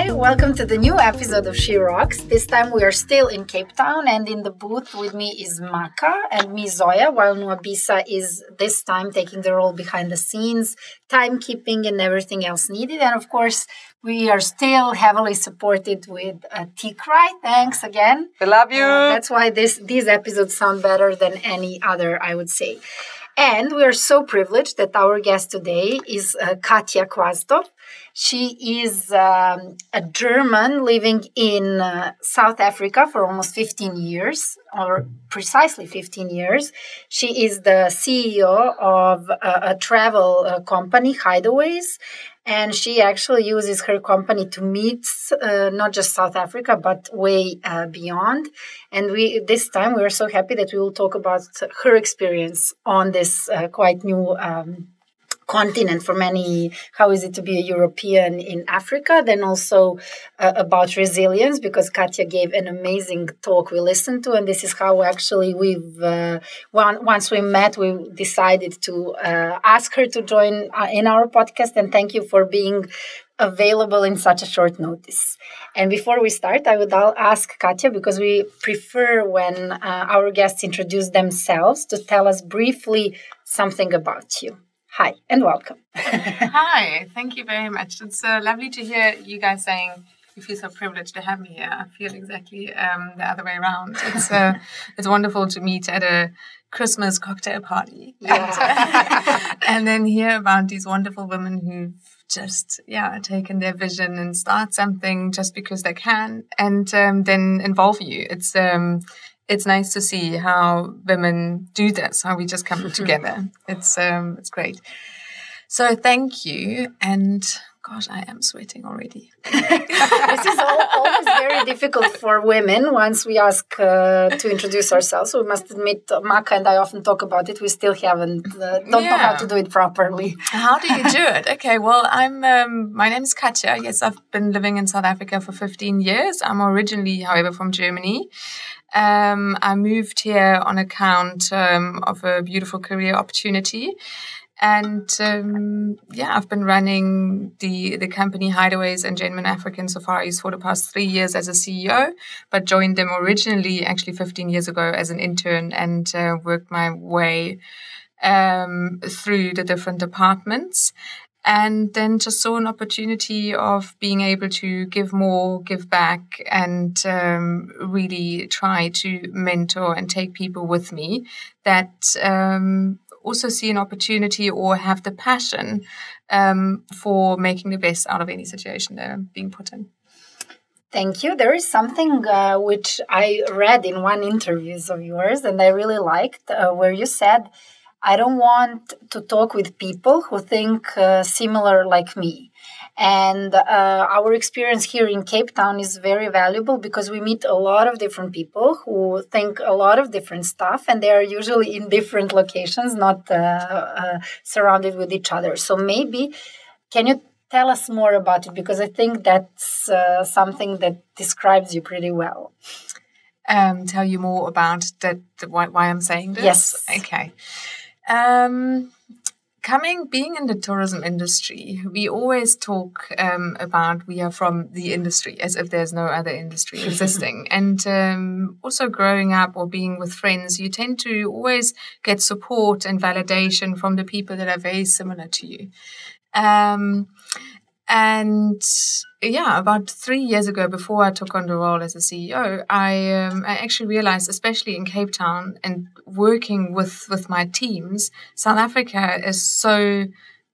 Hi, welcome to the new episode of She Rocks. This time we are still in Cape Town, and in the booth with me is Maka and me Zoya, while Nwabisa is this time taking the role behind the scenes, timekeeping, and everything else needed. And of course, we are still heavily supported with uh, Tikrai. Thanks again. We love you. Uh, that's why this these episodes sound better than any other, I would say. And we are so privileged that our guest today is uh, Katja Quastov. She is um, a German living in uh, South Africa for almost 15 years, or precisely 15 years. She is the CEO of a, a travel uh, company, Hideaways, and she actually uses her company to meet uh, not just South Africa but way uh, beyond. And we this time we are so happy that we will talk about her experience on this uh, quite new. Um, continent for many how is it to be a european in africa then also uh, about resilience because katja gave an amazing talk we listened to and this is how actually we've uh, once we met we decided to uh, ask her to join uh, in our podcast and thank you for being available in such a short notice. And before we start, I would ask Katja, because we prefer when uh, our guests introduce themselves, to tell us briefly something about you. Hi and welcome. Hi, thank you very much. It's uh, lovely to hear you guys saying you feel so privileged to have me here. I feel exactly um, the other way around. It's uh, it's wonderful to meet at a Christmas cocktail party, yeah. and, and then hear about these wonderful women who've just yeah taken their vision and start something just because they can, and um, then involve you. It's um, it's nice to see how women do this, how we just come together. It's um, it's great. So thank you, and gosh, I am sweating already. this is all, always very difficult for women. Once we ask uh, to introduce ourselves, we must admit, uh, Maka and I often talk about it. We still haven't uh, don't yeah. know how to do it properly. How do you do it? Okay, well, I'm um, my name is Katja. Yes, I've been living in South Africa for 15 years. I'm originally, however, from Germany. Um, I moved here on account um, of a beautiful career opportunity. And um, yeah, I've been running the, the company Hideaways and Genuine African Safaris for the past three years as a CEO, but joined them originally actually 15 years ago as an intern and uh, worked my way um, through the different departments and then just saw an opportunity of being able to give more, give back, and um, really try to mentor and take people with me that um, also see an opportunity or have the passion um, for making the best out of any situation they're being put in. Thank you. There is something uh, which I read in one interviews of yours, and I really liked, uh, where you said I don't want to talk with people who think uh, similar like me. And uh, our experience here in Cape Town is very valuable because we meet a lot of different people who think a lot of different stuff, and they are usually in different locations, not uh, uh surrounded with each other. So maybe, can you tell us more about it? Because I think that's uh, something that describes you pretty well. Um, tell you more about that. Why, why I'm saying this? Yes. Okay. Um, coming being in the tourism industry we always talk um, about we are from the industry as if there's no other industry existing. And um, also growing up or being with friends you tend to always get support and validation from the people that are very similar to you. Um, and yeah, about three years ago, before I took on the role as a CEO, I um, I actually realized, especially in Cape Town and working with with my teams, South Africa is so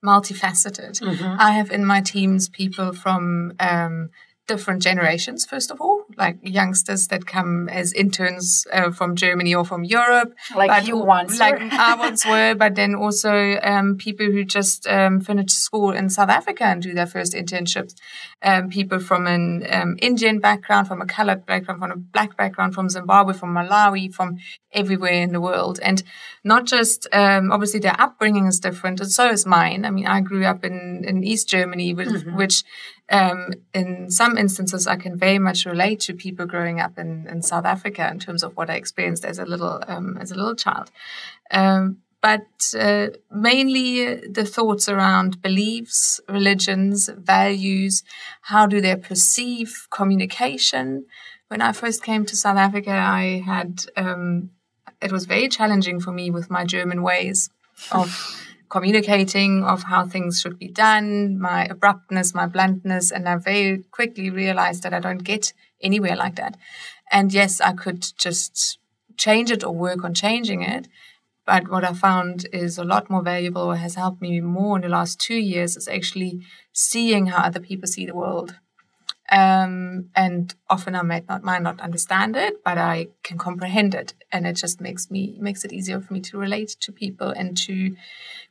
multifaceted. Mm-hmm. I have in my teams people from um, different generations, first of all, like youngsters that come as interns uh, from Germany or from Europe. Like but, you once Like I once were, but then also um, people who just um, finished school in South Africa and do their first internships. Um, people from an um, Indian background, from a colored background, from a black background, from Zimbabwe, from Malawi, from everywhere in the world. And not just, um, obviously their upbringing is different, and so is mine. I mean, I grew up in, in East Germany, which, mm-hmm. which um, in some instances, I can very much relate to people growing up in, in South Africa in terms of what I experienced as a little um, as a little child. Um, but uh, mainly the thoughts around beliefs, religions, values. How do they perceive communication? When I first came to South Africa, I had um, it was very challenging for me with my German ways of communicating, of how things should be done, my abruptness, my bluntness, and I very quickly realized that I don't get anywhere like that. And yes, I could just change it or work on changing it. But what I found is a lot more valuable or has helped me more in the last two years is actually seeing how other people see the world. Um, and often I might not might not understand it, but I can comprehend it, and it just makes me makes it easier for me to relate to people and to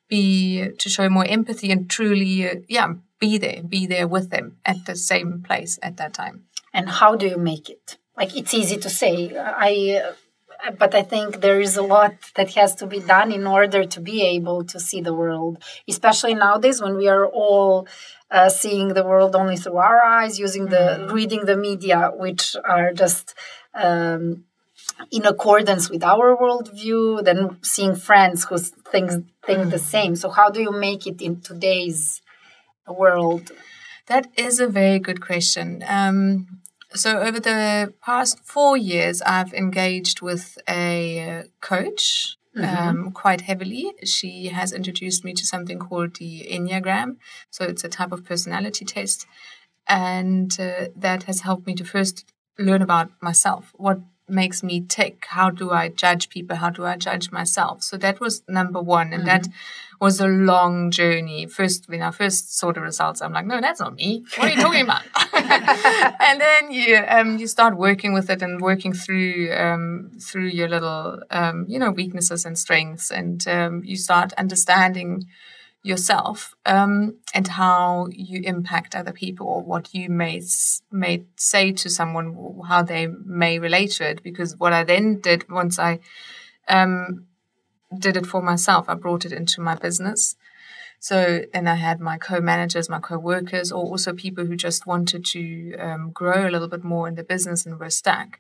be to show more empathy and truly, uh, yeah, be there, be there with them at the same place at that time. And how do you make it? Like it's easy to say. I but I think there is a lot that has to be done in order to be able to see the world, especially nowadays when we are all uh, seeing the world only through our eyes, using the mm-hmm. reading the media, which are just um, in accordance with our worldview, then seeing friends who think think the mm-hmm. same. So how do you make it in today's world? That is a very good question. Um, so, over the past four years, I've engaged with a coach mm-hmm. um, quite heavily. She has introduced me to something called the Enneagram. So, it's a type of personality test. And uh, that has helped me to first learn about myself. What makes me tick? How do I judge people? How do I judge myself? So, that was number one. And mm-hmm. that was a long journey. First, when I first saw the results, I'm like, no, that's not me. What are you talking about? and then you um, you start working with it and working through um, through your little um, you know weaknesses and strengths, and um, you start understanding yourself um, and how you impact other people or what you may may say to someone, how they may relate to it. Because what I then did once I um, did it for myself. I brought it into my business. So then I had my co-managers, my co-workers, or also people who just wanted to um, grow a little bit more in the business and were stuck.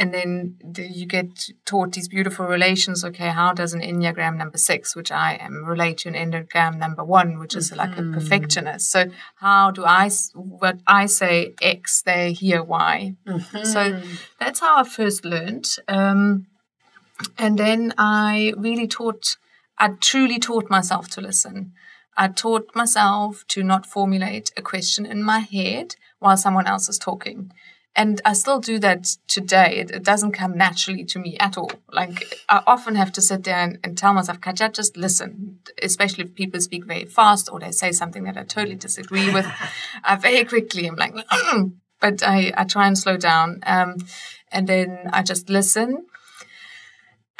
And then you get taught these beautiful relations. Okay, how does an Enneagram number six, which I am, relate to an Enneagram number one, which is mm-hmm. like a mm-hmm. perfectionist? So how do I, what I say X, they hear Y. Mm-hmm. So that's how I first learned. Um, and then I really taught, I truly taught myself to listen. I taught myself to not formulate a question in my head while someone else is talking. And I still do that today. It, it doesn't come naturally to me at all. Like, I often have to sit there and, and tell myself, Katja, just listen. Especially if people speak very fast or they say something that I totally disagree with. I very quickly am like, but I, I try and slow down. Um, and then I just listen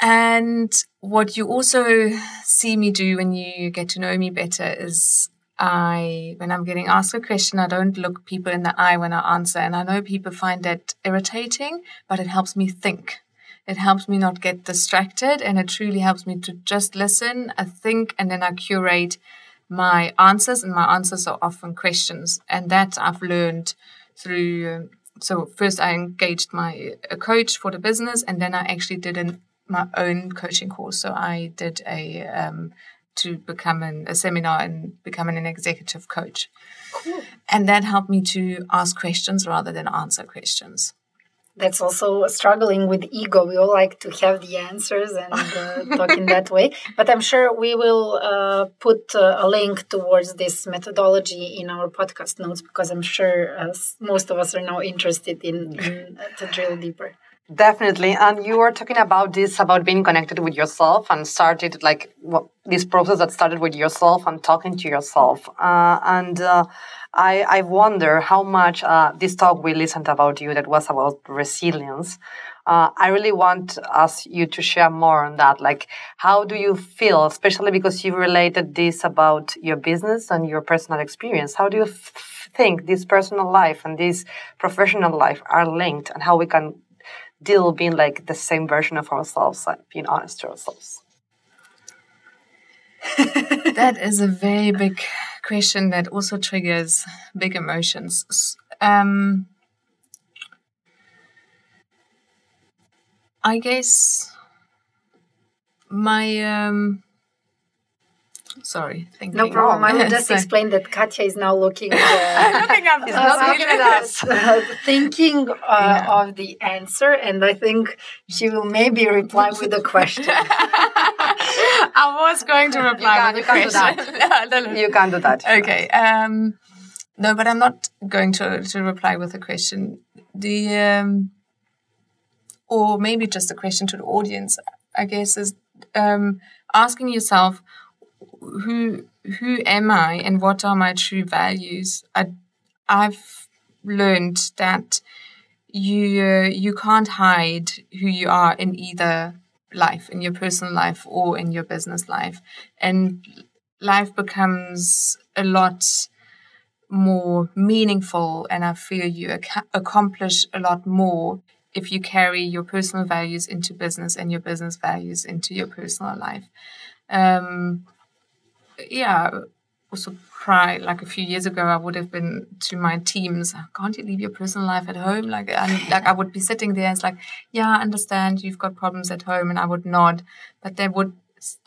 and what you also see me do when you get to know me better is I, when I'm getting asked a question, I don't look people in the eye when I answer. And I know people find that irritating, but it helps me think. It helps me not get distracted and it truly helps me to just listen, I think, and then I curate my answers. And my answers are often questions. And that I've learned through. So first I engaged my a coach for the business, and then I actually did an my own coaching course. So I did a um, to become an, a seminar and becoming an executive coach. Cool. And that helped me to ask questions rather than answer questions. That's also struggling with ego. We all like to have the answers and uh, talk in that way. But I'm sure we will uh, put uh, a link towards this methodology in our podcast notes because I'm sure uh, most of us are now interested in, in uh, to drill deeper. Definitely. And you were talking about this, about being connected with yourself and started like this process that started with yourself and talking to yourself. Uh, and uh, I, I wonder how much uh, this talk we listened about you that was about resilience. Uh, I really want us you to share more on that. Like, how do you feel, especially because you related this about your business and your personal experience? How do you think this personal life and this professional life are linked, and how we can deal being like the same version of ourselves, like being honest to ourselves? that is a very big question that also triggers big emotions. Um, I guess my um, sorry. No problem. I will just explain that Katja is now looking. Uh, looking up He's the not screen. looking at us. uh, thinking uh, Yeah. of the answer, and I think she will maybe reply with a question. I was going to reply can't- with you a can't do question. No, no. You can't do that. Okay. Um, no, but I'm not going to, to reply with a question. The um, or maybe just a question to the audience. I guess is um, asking yourself who who am I and what are my true values. I I've learned that you uh, you can't hide who you are in either life, in your personal life or in your business life, and life becomes a lot more meaningful and I feel you ac- accomplish a lot more if you carry your personal values into business and your business values into your personal life. Um, yeah, also cry like a few years ago I would have been to my teams can't you leave your personal life at home? Like and like I would be sitting there it's like yeah I understand you've got problems at home and I would nod. But they would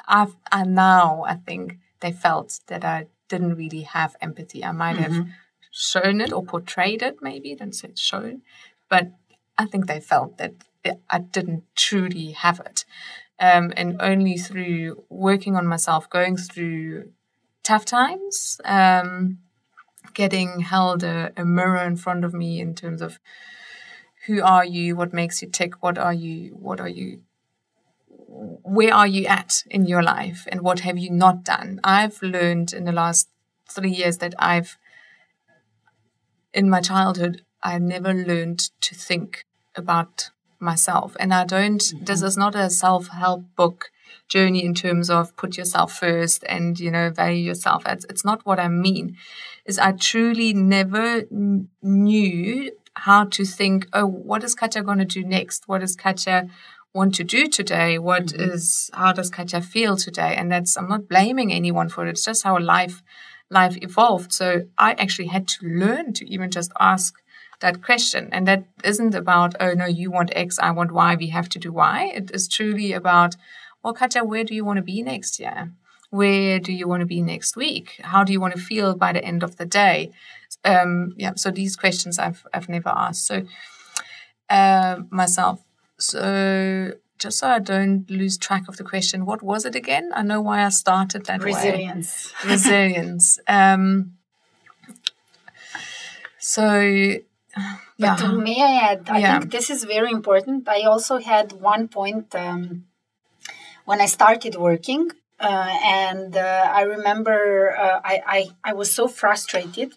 I've and now I think they felt that I didn't really have empathy. I might have mm-hmm. shown it or portrayed it maybe don't say it's shown but I think they felt that I didn't truly have it um, and only through working on myself going through tough times, um, getting held a, a mirror in front of me in terms of who are you, what makes you tick, what are you, what are you, where are you at in your life, and what have you not done. I've learned in the last three years that I've, in my childhood, I never learned to think about myself, and I don't. Mm-hmm. This is not a self-help book journey in terms of put yourself first and you know value yourself. It's, it's not what i mean. Is i truly never n- knew how to think oh what is katja going to do next? What does katja want to do today? What mm-hmm. is how does katja feel today? And that's i'm not blaming anyone for it. It's just how life life evolved. So i actually had to learn to even just ask that question and that isn't about oh no you want x i want y we have to do y it is truly about well, Katja, where do you want to be next year? Where do you want to be next week? How do you want to feel by the end of the day? Um, yeah, so these questions I've I've never asked. So uh, myself. So just so I don't lose track of the question, what was it again? I know why I started that way. Resilience. Resilience. Um, so yeah. But may I add? I Yeah. think this is very important. I also had one point um, when I started working, uh, and uh, I remember uh, I, I I was so frustrated.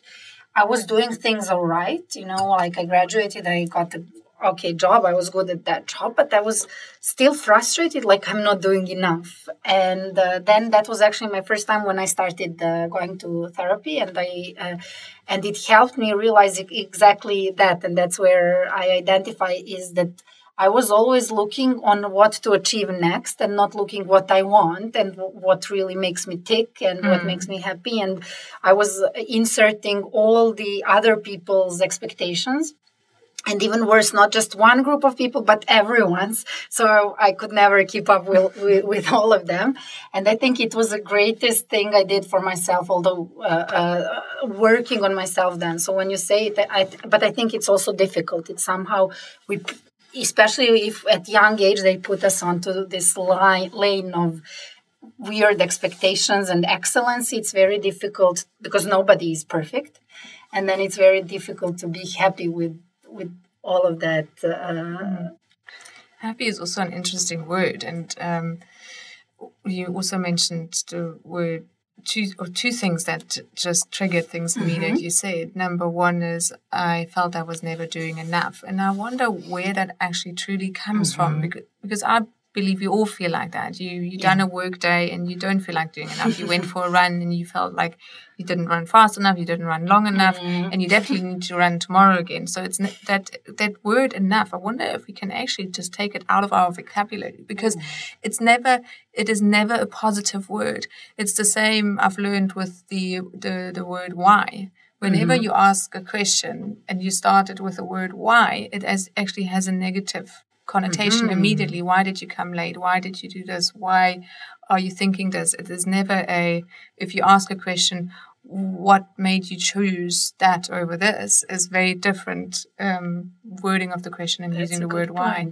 I was doing things all right, you know, like I graduated, I got a okay job, I was good at that job, but I was still frustrated, like I'm not doing enough. And uh, then that was actually my first time when I started uh, going to therapy, and I uh, and it helped me realize exactly that, and that's where I identify is that. I was always looking on what to achieve next and not looking what I want and what really makes me tick and what makes me happy. And I was inserting all the other people's expectations. And even worse, not just one group of people, but everyone's. So I could never keep up with, with, with all of them. And I think it was the greatest thing I did for myself, although uh, uh, working on myself then. So when you say it, I, but I think it's also difficult. It's somehow we especially if at young age they put us onto this line, lane of weird expectations and excellence it's very difficult because nobody is perfect and then it's very difficult to be happy with with all of that uh, Happy is also an interesting word, and um, you also mentioned the word two or two things that just triggered things in me that you said. Number one is I felt I was never doing enough, and I wonder where that actually truly comes from because because I believe we all feel like that. You you done a work day and you don't feel like doing enough. You went for a run and you felt like you didn't run fast enough, you didn't run long enough, mm. and you definitely need to run tomorrow again. So it's that that word enough. I wonder if we can actually just take it out of our vocabulary because mm. it's never it is never a positive word. It's the same I've learned with the the, the word why. Whenever mm-hmm. you ask a question and you start it with the word why, it as actually has a negative connotation Mhm. immediately. Why did you come late? Why did you do this? Why are you thinking this? There's never a, if you ask a question, what made you choose that over this is very different um, wording of the question and That's using the word good why.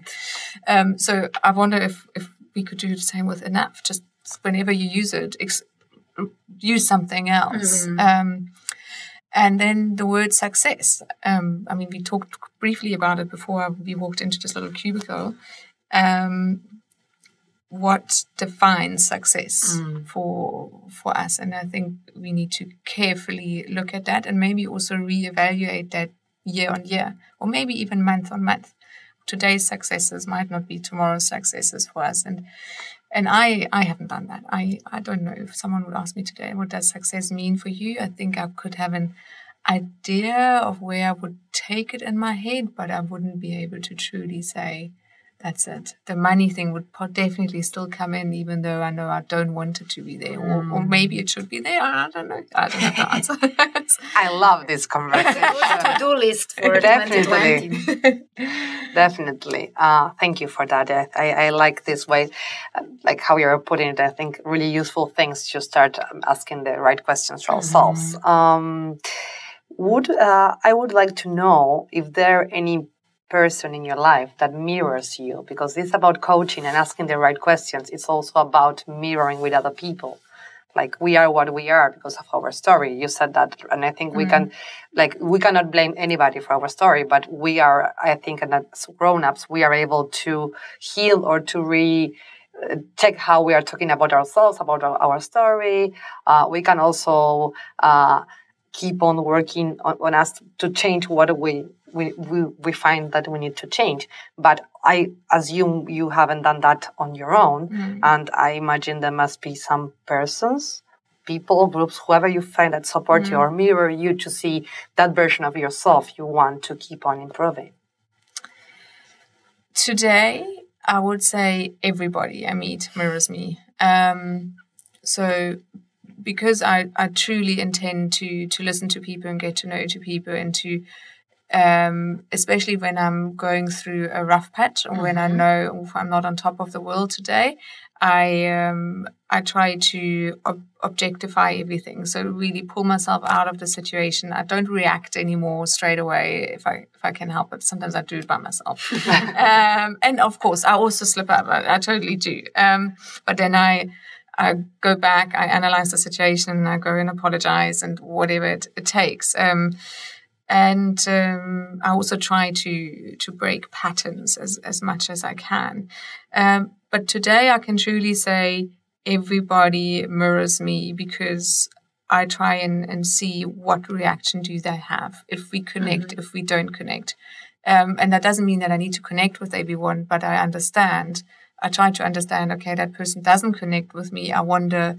Um, so I wonder if, if we could do the same with enough. Just whenever you use it, ex- use something else. Mhm. Um, and then the word success. Um, I mean, we talked briefly about it before we walked into this little cubicle. Um, what defines success Mm. for for us? And I think we need to carefully look at that and maybe also reevaluate that year on year, or maybe even month on month. Today's successes might not be tomorrow's successes for us, and and I I haven't done that. I I don't know if someone would ask me today, what does success mean for you? I think I could have an idea of where I would take it in my head, but I wouldn't be able to truly say that's it. The money thing would definitely still come in, even though I know I don't want it to be there, or, or maybe it should be there. I don't know. I don't have the answer. I love this conversation. To-do list for Definitely. 2020. Definitely. Uh, thank you for that. I, I, I like this way, uh, like how you're putting it. I think really useful things to start um, asking the right questions for ourselves. Um, would uh, I would like to know if there are any person in your life that mirrors you because it's about coaching and asking the right questions. It's also about mirroring with other people. Like we are what we are because of our story. You said that and i think we can like we cannot blame anybody for our story but we are i think and as grown-ups we are able to heal or to re uh, check how we are talking about ourselves about our, our story. Uh, we can also uh, keep on working on, on us to change what we we, we we find that we need to change. But i assume you haven't done that on your own. And i imagine there must be some persons people groups whoever you find that support you or mirror you to see that version of yourself you want to keep on improving. Today, I would say everybody I meet mirrors me. Um, so because I, I truly intend to to listen to people and get to know to people and to um, especially when I'm going through a rough patch or when I know I'm not on top of the world today, I um, I try to ob- objectify everything. So really pull myself out of the situation. I don't react anymore straight away if I if I can help it. Sometimes I do it by myself, um, and of course I also slip up. I, I totally do. Um, but then I. I go back, I analyze the situation, I go and apologize and whatever it, it takes. Um, and um, I also try to to break patterns as as much as I can. Um, but today I can truly say everybody mirrors me because I try and, and see what reaction do they have if we connect, if we don't connect. Um, and that doesn't mean that I need to connect with everyone, but I understand. I try to understand, okay, that person doesn't connect with me. I wonder,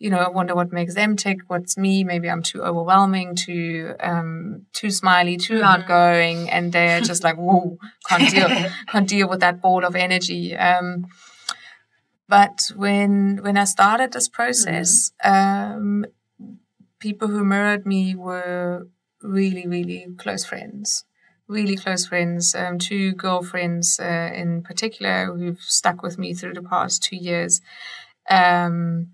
you know, I wonder what makes them tick, what's me. Maybe I'm too overwhelming, too um, too smiley, too outgoing, and they're just like, whoa, can't deal, can't deal with that ball of energy. Um, but when when I started this process, um, people who mirrored me were really, really close friends. Really close friends. Um, two girlfriends uh, in particular who've stuck with me through the past two years. Um,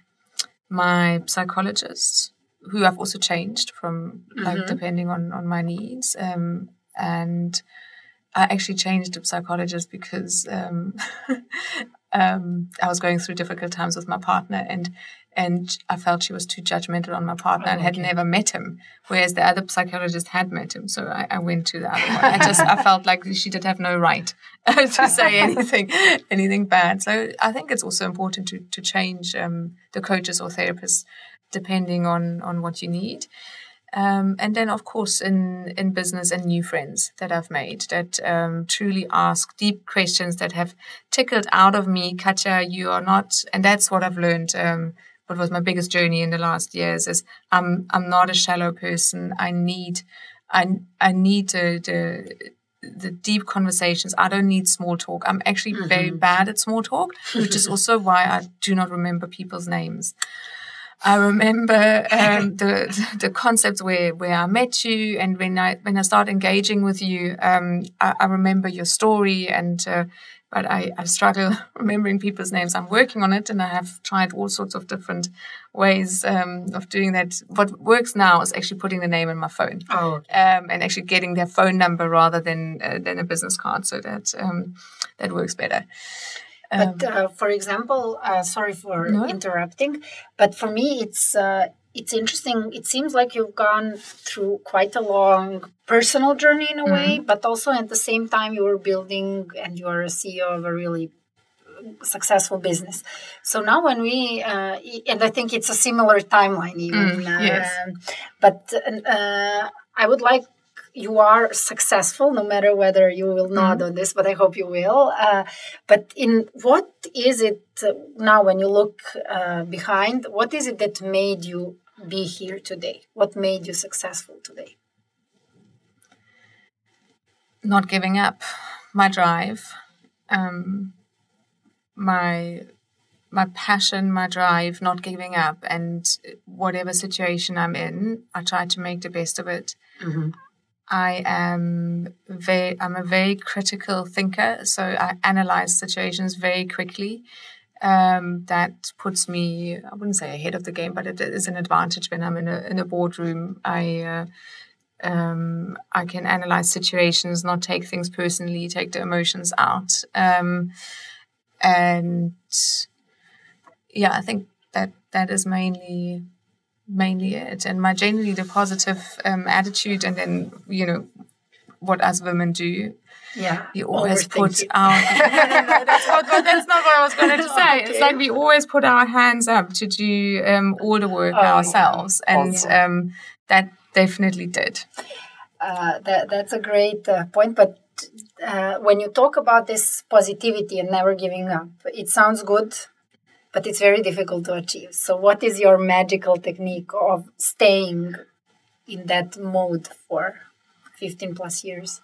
my psychologist, who I've also changed from, like depending on on my needs, um, and I actually changed the psychologist because um, um, I was going through difficult times with my partner, and and I felt she was too judgmental on my partner and had never met him, whereas the other psychologist had met him. So I, I went to the other one. I just I felt like she did have no right to say anything anything bad. So I think it's also important to to change um, the coaches or therapists depending on on what you need. Um, and then, of course, in, in business and new friends that I've made that um, truly ask deep questions that have tickled out of me, Katja, you are not, and that's what I've learned. Um, what was my biggest journey in the last years is I'm I'm not a shallow person. I need I I need the the the deep conversations. I don't need small talk. I'm actually very bad at small talk, which is also why I do not remember people's names. I remember um, the the concepts where where I met you, and when I when I started engaging with you, um, I, I, remember your story, and uh, but I, I struggle remembering people's names. I'm working on it, and I have tried all sorts of different ways um, of doing that. What works now is actually putting the name in my phone, oh. um, and actually getting their phone number rather than uh, than a business card, so that um, that works better. But um, uh, for example, uh, sorry for no? interrupting, but for me, it's uh, it's interesting. It seems like you've gone through quite a long personal journey in a mm-hmm. way, but also at the same time, you were building and you are a CEO of a really successful business. So now, when we uh, and I think it's a similar timeline, even. Mm, yes. Um, but uh, I would like you are successful no matter whether you will nod mm-hmm. on this but i hope you will uh, but in what is it uh, now when you look uh, behind what is it that made you be here today what made you successful today not giving up my drive um, my my passion, my drive, not giving up, and whatever situation I'm in, I try to make the best of it. Mm-hmm. I am very, I'm a very critical thinker, so I analyze situations very quickly. Um, that puts me, I wouldn't say ahead of the game, but it is an advantage when I'm in a in a boardroom. I uh, um, I can analyze situations, not take things personally, take the emotions out, um, and yeah, I think that that is mainly mainly it and my generally the positive um, attitude and then you know what us women do yeah we always put our that's, not, that's not what i was going to say okay. it's like we always put our hands up to do um, all the work oh, ourselves yeah. and um, that definitely did uh, that, that's a great uh, point but uh, when you talk about this positivity and never giving up it sounds good but it's very difficult to achieve. So, what is your magical technique of staying in that mode for 15 plus years?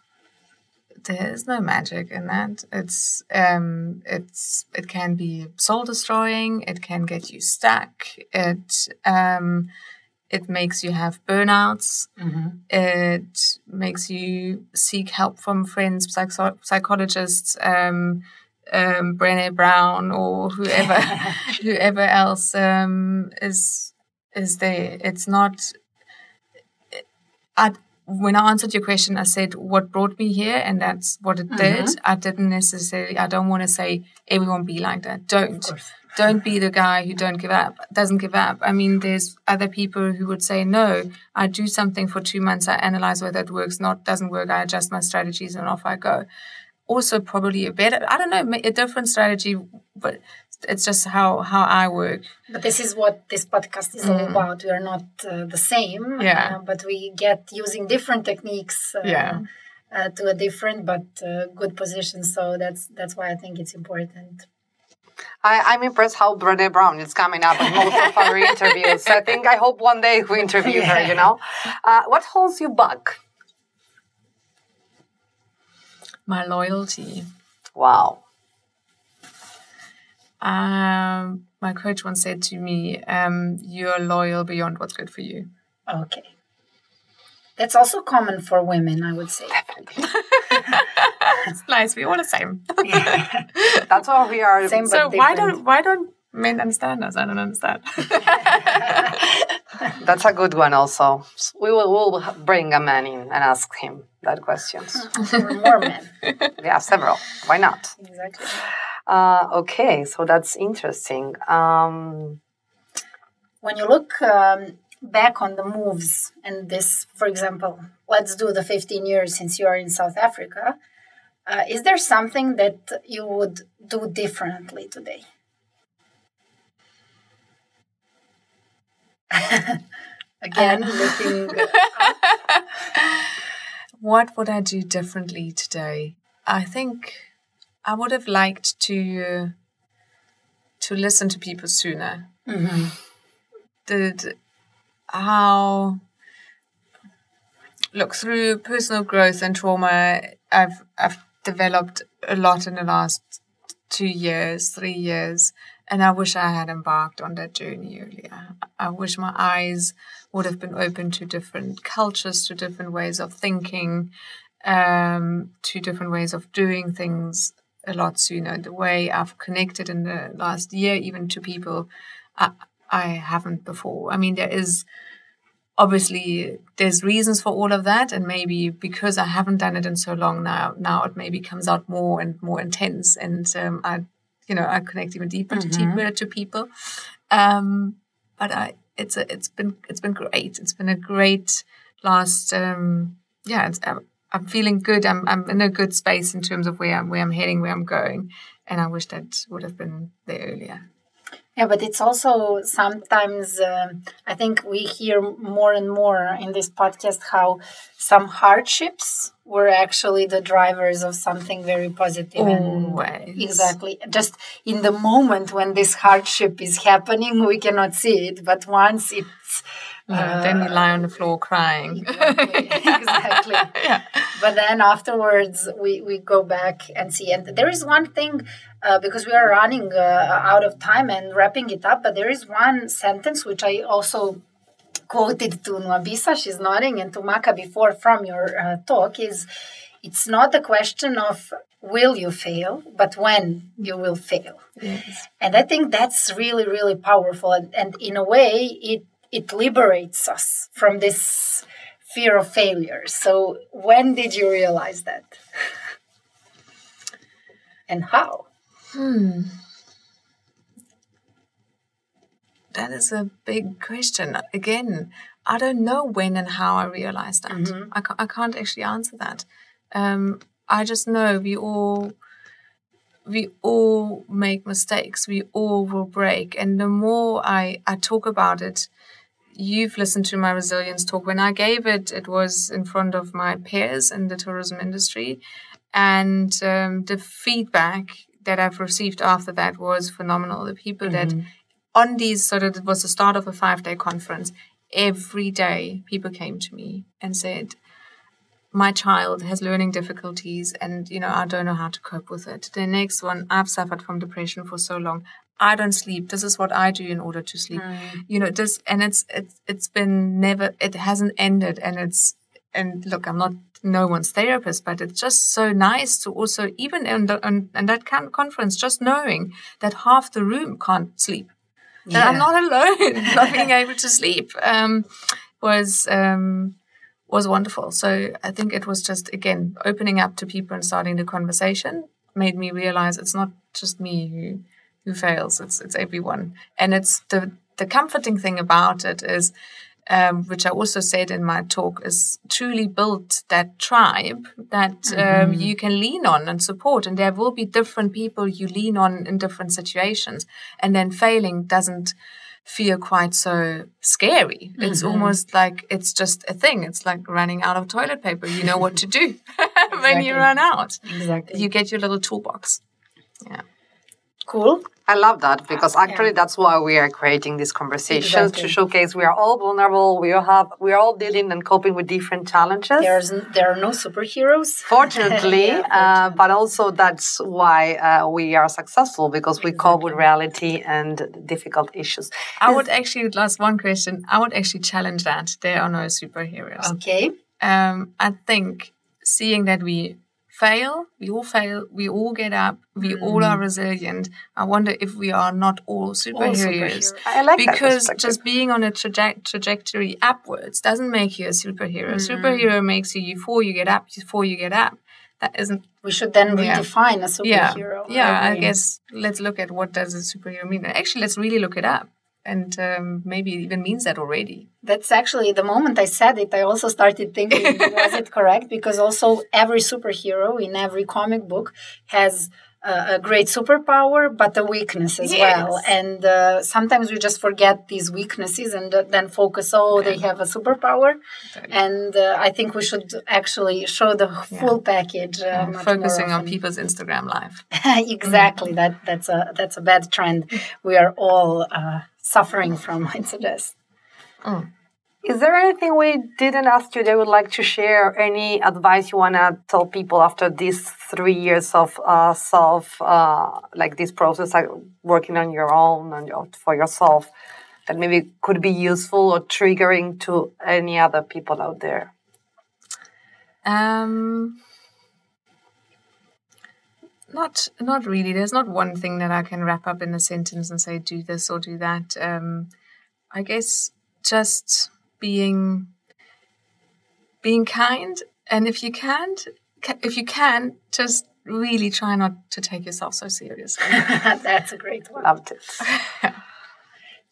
There's no magic in that. It's um, it's it can be soul destroying. It can get you stuck. It um, it makes you have burnouts. Mm-hmm. It makes you seek help from friends, psych- psychologists. Um, um, Brené Brown or whoever whoever else um, is is there. It's not. I when I answered your question, I said what brought me here, and that's what it mm-hmm. did. I didn't necessarily. I don't want to say everyone be like that. Don't. Don't be the guy who don't give up, doesn't give up. I mean, there's other people who would say, no, I do something for two months, I analyze whether it works, not doesn't work, I adjust my strategies and off I go also probably a better i don't know a different strategy but it's just how how i work but this is what this podcast is mm. all about we are not uh, the same yeah uh, but we get using different techniques uh, yeah uh, to a different but uh, good position so that's that's why i think it's important I, am I'm impressed how Brené Brown is coming up in most of our interviews. I think I hope one day we interview yeah. her, you know. Uh, what holds you back my loyalty. Wow. Um, my coach once said to me, um, "You're loyal beyond what's good for you." Okay, that's also common for women, I would say. Definitely. it's nice. We're all the same. yeah. That's all we are. Same, so why don't why don't men understand us? I don't understand. That's a good one. Also, we will we'll bring a man in and ask him that question. more men. yeah, several. Why not? Exactly. Uh, okay, so that's interesting. Um, when you look um, back on the moves and this, for example, let's do the 15 years since you are in South Africa. Uh, is there something that you would do differently today? Again, looking what would I do differently today? I think I would have liked to to listen to people sooner. Mm-hmm. Did how look through personal growth and trauma. I've I've developed a lot in the last two years, three years, and I wish I had embarked on that journey earlier. I wish my eyes would have been open to different cultures, to different ways of thinking, um, to different ways of doing things a lot sooner. The way I've connected in the last year, even to people I, I haven't before. I mean, there is obviously there's reasons for all of that and maybe because i haven't done it in so long now now it maybe comes out more and more intense and um, i you know i connect even deeper mm-hmm. to deeper to people um, but i it's a, it's been it's been great it's been a great last um, yeah I'm, I'm feeling good I'm, I'm in a good space in terms of where I'm where I'm heading where I'm going and i wish that would have been there earlier yeah, but it's also sometimes, uh, I think we hear more and more in this podcast how some hardships were actually the drivers of something very positive. Always. exactly. Just in the moment when this hardship is happening, we cannot see it. But once it's yeah, uh, then you lie on the floor crying. Exactly. exactly. yeah. But then afterwards, we, we go back and see. And there is one thing, uh, because we are running uh, out of time and wrapping it up, but there is one sentence which I also quoted to Nwabisa, she's nodding, and to Maka before from your uh, talk is it's not the question of will you fail, but when you will fail. Yes. And I think that's really, really powerful. And, and in a way, it it liberates us from this fear of failure. So, when did you realize that? and how? Hmm. That is a big question. Again, I don't know when and how I realized that. Mm-hmm. I, ca- I can't actually answer that. Um, I just know we all we all make mistakes. We all will break, and the more I I talk about it, you've listened to my resilience talk. When I gave it, it was in front of my peers in the tourism industry. And um, the feedback that I've received after that was phenomenal. The people mm-hmm. that on these, sort of, it was the start of a five day conference, every day people came to me and said, my child has learning difficulties and you know i don't know how to cope with it the next one i've suffered from depression for so long I don't sleep. This is what I do in order to sleep. Mm. You know, this and it's it's it's been never. It hasn't ended, and it's and look, I'm not no one's therapist, but it's just so nice to also even in, the, in, in that conference, just knowing that half the room can't sleep. Yeah. That I'm not alone, not being able to sleep, um, was um, was wonderful. So I think it was just again opening up to people and starting the conversation made me realize it's not just me who who fails. It's it's everyone, and it's the the comforting thing about it is. Um, which I also said in my talk, is truly built that tribe that um, mm-hmm. you can lean on and support. And there will be different people you lean on in different situations. And then failing doesn't feel quite so scary. Mm-hmm. It's almost like it's just a thing. It's like running out of toilet paper. You know what to do when you run out. Exactly. You get your little toolbox. Yeah. Cool. I love that because actually yeah. that's why we are creating these conversations exactly. to showcase we are all vulnerable. We all have we are all dealing and coping with different challenges. There's there are no superheroes, fortunately, yeah, uh, but also that's why uh, we are successful because we exactly. cope with reality and difficult issues. I would actually last one question. I would actually challenge that there are no superheroes. Okay. Um, I think seeing that we fail, we all fail, we all get up, we mm. all are resilient. I wonder if we are not all superheroes. All I like because just being on a traje- trajectory upwards doesn't make you a superhero. Mm. Superhero makes you before you get up, before you get up. That isn't. We should then yeah. redefine a superhero. Yeah, yeah I, I guess let's look at what does a superhero mean. Actually, let's really look it up and um, maybe it even means that already. That's actually the moment I said it, I also started thinking, was it correct? Because also every superhero in every comic book has a great superpower, but a weakness as yes. well. And uh, sometimes we just forget these weaknesses and uh, then focus, oh, yeah. they have a superpower. And uh, I think we should actually show the full package. Uh, yeah. Focusing on people's Instagram life. exactly. Mm-hmm. That that's a that's a bad trend. We are all uh, suffering from, I suggest. Mm. Is there anything we didn't ask you that you would like to share? Any advice you want to tell people after these three years of uh, self, uh, like this process, like working on your own and for yourself, that maybe could be useful or triggering to any other people out there? Um, not not really. There's not one thing that I can wrap up in a sentence and say do this or do that. Um, I guess just being being kind. And if you can't if you can just really try not to take yourself so seriously. That's a great one. Loved it.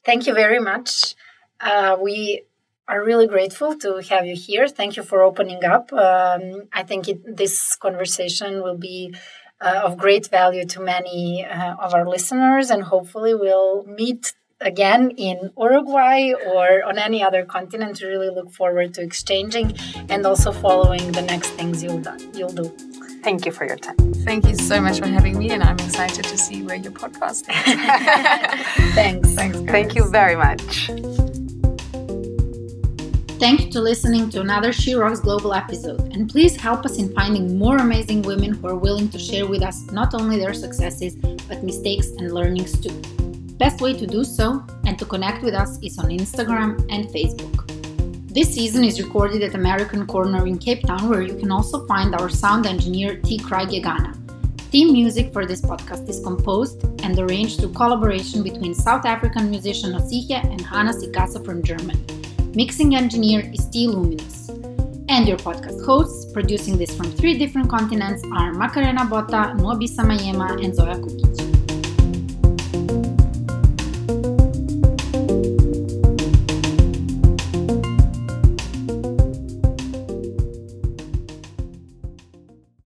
Thank you very much. Uh, we are really grateful to have you here. Thank you for opening up. Um, i think it, this conversation will be uh, of great value to many uh, of our listeners and hopefully we'll meet again in Uruguay or on any other continent. Really look forward to exchanging and also following the next things you'll do. You'll do. Thank you for your time. Thank you so much for having me, and I'm excited to see where your podcast is. Thanks. Thanks. Guys. Thank you very much. Thank you to listening to another She Rocks Global episode, and please help us in finding more amazing women who are willing to share with us not only their successes, but mistakes and learnings too. Best way to do so and to connect with us is on Instagram and Facebook. This season is recorded at American Corner in Cape Town, where you can also find our sound engineer T. Craig Yagana. Theme music for this podcast is composed and arranged through collaboration between South African musician Osihe and Hanna Sikasa from Germany. Mixing engineer is T. Luminous. And your podcast hosts, producing this from three different continents, are Macarena Botta, Nwabisa Mayema, and Zoya Kukic.